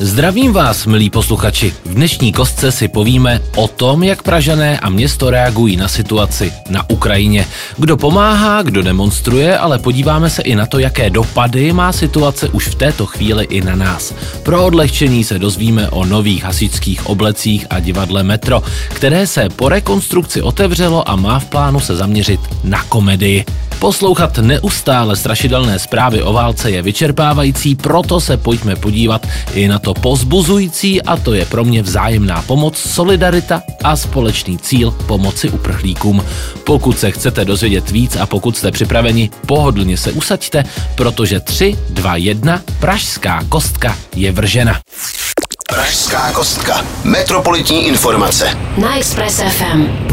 Zdravím vás, milí posluchači. V dnešní kostce si povíme o tom, jak Pražané a město reagují na situaci na Ukrajině. Kdo pomáhá, kdo demonstruje, ale podíváme se i na to, jaké dopady má situace už v této chvíli i na nás. Pro odlehčení se dozvíme o nových hasičských oblecích a divadle Metro, které se po rekonstrukci otevřelo a má v plánu se zaměřit na komedii. Poslouchat neustále strašidelné zprávy o válce je vyčerpávající, proto se pojďme podívat i na to pozbuzující a to je pro mě vzájemná pomoc, solidarita a společný cíl pomoci uprchlíkům. Pokud se chcete dozvědět víc a pokud jste připraveni, pohodlně se usaďte, protože 3, 2, 1, pražská kostka je vržena. Pražská kostka. Metropolitní informace. Na Express FM.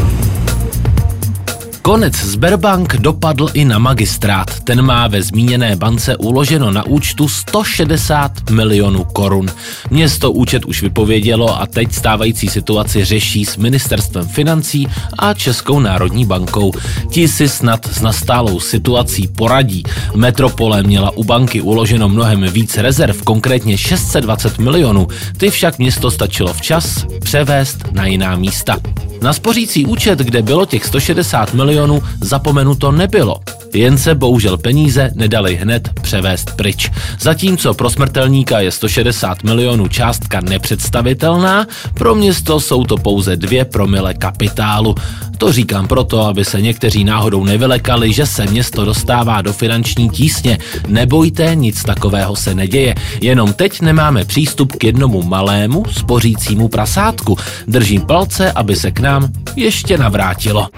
Konec Sberbank dopadl i na magistrát. Ten má ve zmíněné bance uloženo na účtu 160 milionů korun. Město účet už vypovědělo a teď stávající situaci řeší s ministerstvem financí a Českou národní bankou. Ti si snad s nastálou situací poradí. Metropole měla u banky uloženo mnohem víc rezerv, konkrétně 620 milionů. Ty však město stačilo včas převést na jiná místa. Na spořící účet, kde bylo těch 160 milionů, zapomenuto nebylo. Jen se bohužel peníze nedali hned převést pryč. Zatímco pro smrtelníka je 160 milionů částka nepředstavitelná, pro město jsou to pouze dvě promile kapitálu. To říkám proto, aby se někteří náhodou nevylekali, že se město dostává do finanční tísně. Nebojte, nic takového se neděje. Jenom teď nemáme přístup k jednomu malému, spořícímu prasátku. Držím palce, aby se k nám ještě navrátilo.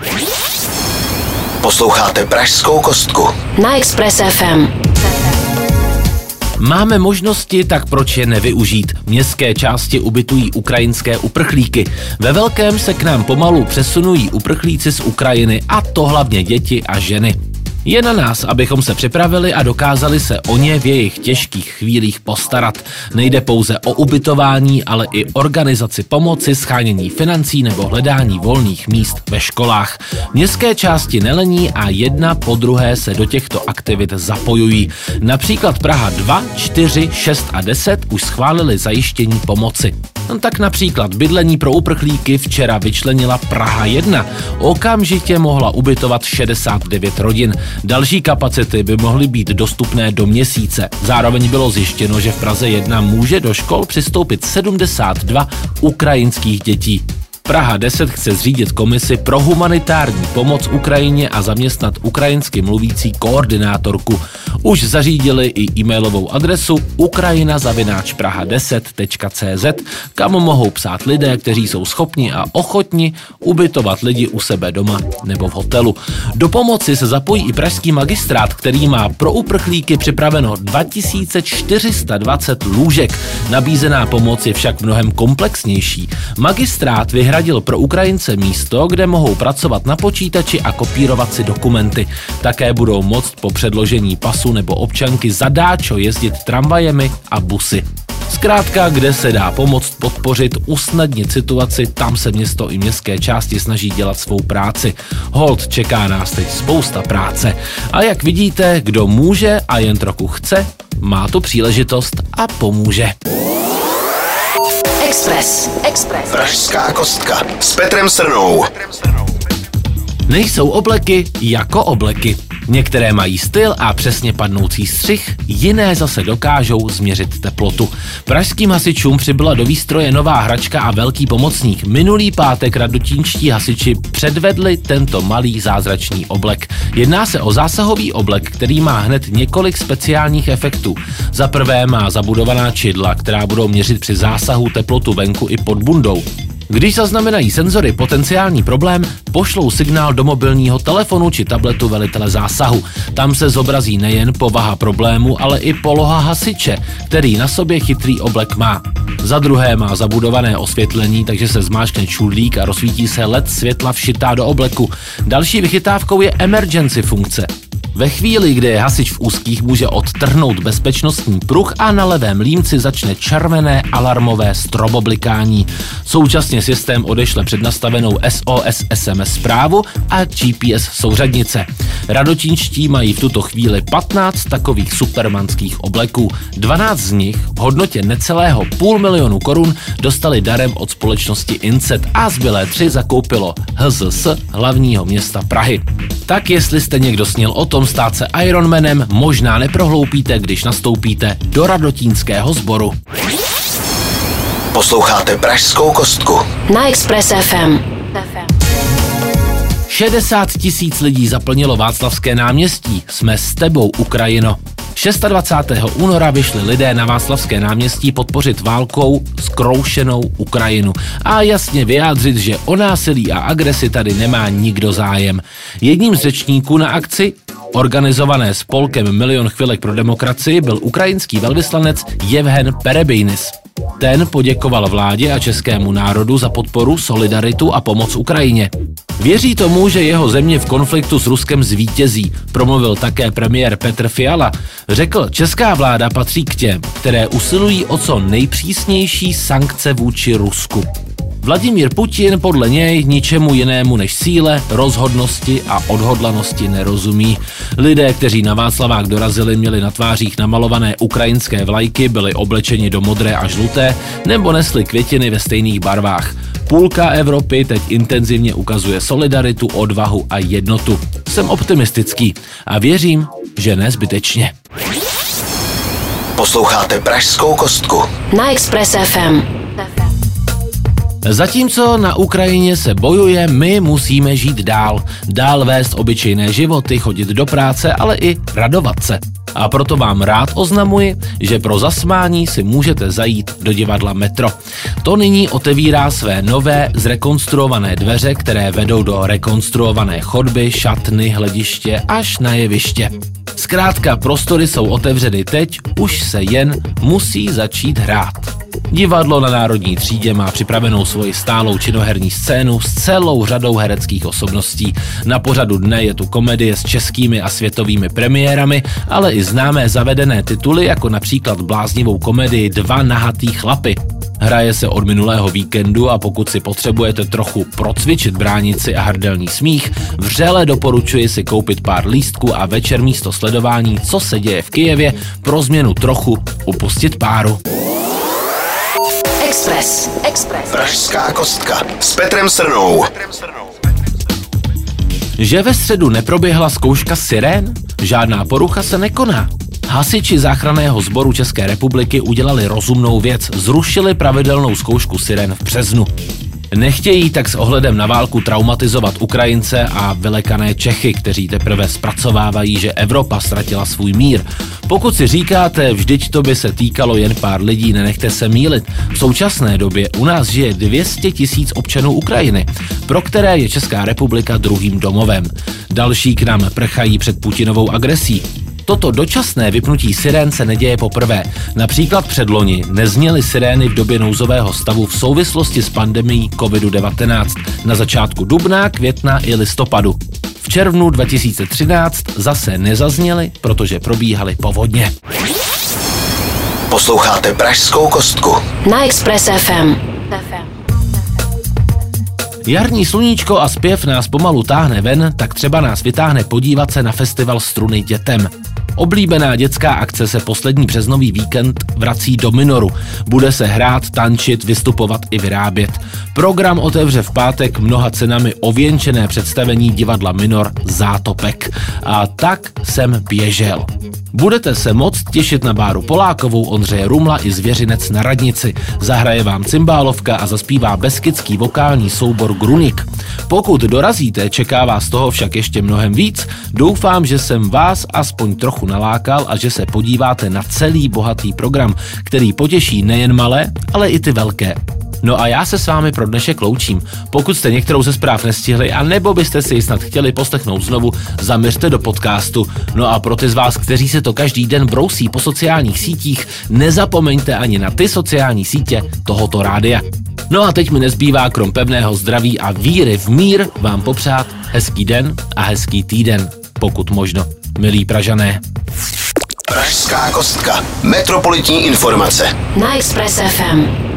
Posloucháte Pražskou kostku. Na Express FM. Máme možnosti, tak proč je nevyužít? Městské části ubytují ukrajinské uprchlíky. Ve velkém se k nám pomalu přesunují uprchlíci z Ukrajiny a to hlavně děti a ženy. Je na nás, abychom se připravili a dokázali se o ně v jejich těžkých chvílích postarat. Nejde pouze o ubytování, ale i organizaci pomoci, schánění financí nebo hledání volných míst ve školách. Městské části nelení a jedna po druhé se do těchto aktivit zapojují. Například Praha 2, 4, 6 a 10 už schválili zajištění pomoci. No tak například bydlení pro uprchlíky včera vyčlenila Praha 1. Okamžitě mohla ubytovat 69 rodin. Další kapacity by mohly být dostupné do měsíce. Zároveň bylo zjištěno, že v Praze 1 může do škol přistoupit 72 ukrajinských dětí. Praha 10 chce zřídit komisi pro humanitární pomoc Ukrajině a zaměstnat ukrajinsky mluvící koordinátorku. Už zařídili i e-mailovou adresu ukrajina-praha10.cz, kam mohou psát lidé, kteří jsou schopni a ochotni ubytovat lidi u sebe doma nebo v hotelu. Do pomoci se zapojí i pražský magistrát, který má pro uprchlíky připraveno 2420 lůžek. Nabízená pomoc je však mnohem komplexnější. Magistrát vyhradil pro Ukrajince místo, kde mohou pracovat na počítači a kopírovat si dokumenty. Také budou moct po předložení pasu nebo občanky zadáčo jezdit tramvajemi a busy. Zkrátka, kde se dá pomoct, podpořit, usnadnit situaci, tam se město i městské části snaží dělat svou práci. Hold, čeká nás teď spousta práce. A jak vidíte, kdo může a jen trochu chce, má tu příležitost a pomůže. Express. Express. Pražská kostka s Petrem Srnou. Nejsou obleky jako obleky. Některé mají styl a přesně padnoucí střih, jiné zase dokážou změřit teplotu. Pražským hasičům přibyla do výstroje nová hračka a velký pomocník. Minulý pátek radotínští hasiči předvedli tento malý zázračný oblek. Jedná se o zásahový oblek, který má hned několik speciálních efektů. Za prvé má zabudovaná čidla, která budou měřit při zásahu teplotu venku i pod bundou. Když zaznamenají senzory potenciální problém, pošlou signál do mobilního telefonu či tabletu velitele zásahu. Tam se zobrazí nejen povaha problému, ale i poloha hasiče, který na sobě chytrý oblek má. Za druhé má zabudované osvětlení, takže se zmáčkne čudlík a rozsvítí se LED světla všitá do obleku. Další vychytávkou je emergency funkce. Ve chvíli, kdy hasič v úzkých může odtrhnout bezpečnostní pruh a na levém límci začne červené alarmové stroboblikání. Současně systém odešle přednastavenou SOS SMS zprávu a GPS souřadnice. Radočínští mají v tuto chvíli 15 takových supermanských obleků. 12 z nich v hodnotě necelého půl milionu korun dostali darem od společnosti Incet a zbylé tři zakoupilo HZS hlavního města Prahy. Tak jestli jste někdo sněl o tom stát se Ironmanem, možná neprohloupíte, když nastoupíte do radotínského sboru. Posloucháte Pražskou kostku. Na Express FM. 60 tisíc lidí zaplnilo Václavské náměstí. Jsme s tebou, Ukrajino. 26. února vyšli lidé na Václavské náměstí podpořit válkou zkroušenou Ukrajinu a jasně vyjádřit, že o násilí a agresi tady nemá nikdo zájem. Jedním z řečníků na akci organizované spolkem Milion chvilek pro demokracii byl ukrajinský velvyslanec Jevhen Perebejnis. Ten poděkoval vládě a českému národu za podporu, solidaritu a pomoc Ukrajině. Věří tomu, že jeho země v konfliktu s Ruskem zvítězí, promluvil také premiér Petr Fiala. Řekl, česká vláda patří k těm, které usilují o co nejpřísnější sankce vůči Rusku. Vladimír Putin podle něj ničemu jinému než síle, rozhodnosti a odhodlanosti nerozumí. Lidé, kteří na Václavák dorazili, měli na tvářích namalované ukrajinské vlajky, byli oblečeni do modré a žluté nebo nesli květiny ve stejných barvách. Půlka Evropy teď intenzivně ukazuje solidaritu, odvahu a jednotu. Jsem optimistický a věřím, že nezbytečně. Posloucháte Pražskou kostku. Na Express FM. Zatímco na Ukrajině se bojuje, my musíme žít dál. Dál vést obyčejné životy, chodit do práce, ale i radovat se. A proto vám rád oznamuji, že pro zasmání si můžete zajít do divadla Metro. To nyní otevírá své nové zrekonstruované dveře, které vedou do rekonstruované chodby, šatny, hlediště až na jeviště. Zkrátka prostory jsou otevřeny teď, už se jen musí začít hrát. Divadlo na Národní třídě má připravenou svoji stálou činoherní scénu s celou řadou hereckých osobností. Na pořadu dne je tu komedie s českými a světovými premiérami, ale i známé zavedené tituly, jako například bláznivou komedii Dva nahatý chlapy. Hraje se od minulého víkendu a pokud si potřebujete trochu procvičit bránici a hrdelní smích, vřele doporučuji si koupit pár lístků a večer místo sledování, co se děje v Kijevě, pro změnu trochu upustit páru. Express. Express. Pražská kostka s Petrem Srnou. Že ve středu neproběhla zkouška sirén? Žádná porucha se nekoná. Hasiči záchranného sboru České republiky udělali rozumnou věc, zrušili pravidelnou zkoušku siren v březnu. Nechtějí tak s ohledem na válku traumatizovat Ukrajince a vylekané Čechy, kteří teprve zpracovávají, že Evropa ztratila svůj mír. Pokud si říkáte, vždyť to by se týkalo jen pár lidí, nenechte se mílit. V současné době u nás žije 200 tisíc občanů Ukrajiny, pro které je Česká republika druhým domovem. Další k nám prchají před Putinovou agresí. Toto dočasné vypnutí sirén se neděje poprvé. Například předloni nezněly sirény v době nouzového stavu v souvislosti s pandemií COVID-19 na začátku dubna, května i listopadu. V červnu 2013 zase nezazněly, protože probíhaly povodně. Posloucháte Pražskou kostku. Na Express FM. Jarní sluníčko a zpěv nás pomalu táhne ven, tak třeba nás vytáhne podívat se na festival struny dětem. Oblíbená dětská akce se poslední březnový víkend vrací do Minoru. Bude se hrát, tančit, vystupovat i vyrábět. Program otevře v pátek mnoha cenami ověnčené představení divadla Minor Zátopek. A tak jsem běžel. Budete se moc těšit na Báru Polákovou, Ondřeje Rumla i Zvěřinec na radnici. Zahraje vám cymbálovka a zaspívá beskidský vokální soubor Grunik. Pokud dorazíte, čeká vás toho však ještě mnohem víc. Doufám, že jsem vás aspoň trochu nalákal a že se podíváte na celý bohatý program, který potěší nejen malé, ale i ty velké. No a já se s vámi pro dnešek loučím. Pokud jste některou ze zpráv nestihli a nebo byste si ji snad chtěli poslechnout znovu, zaměřte do podcastu. No a pro ty z vás, kteří se to každý den brousí po sociálních sítích, nezapomeňte ani na ty sociální sítě tohoto rádia. No a teď mi nezbývá krom pevného zdraví a víry v mír vám popřát hezký den a hezký týden, pokud možno. milí Pražané. Pražská kostka. Metropolitní informace. Na Express FM.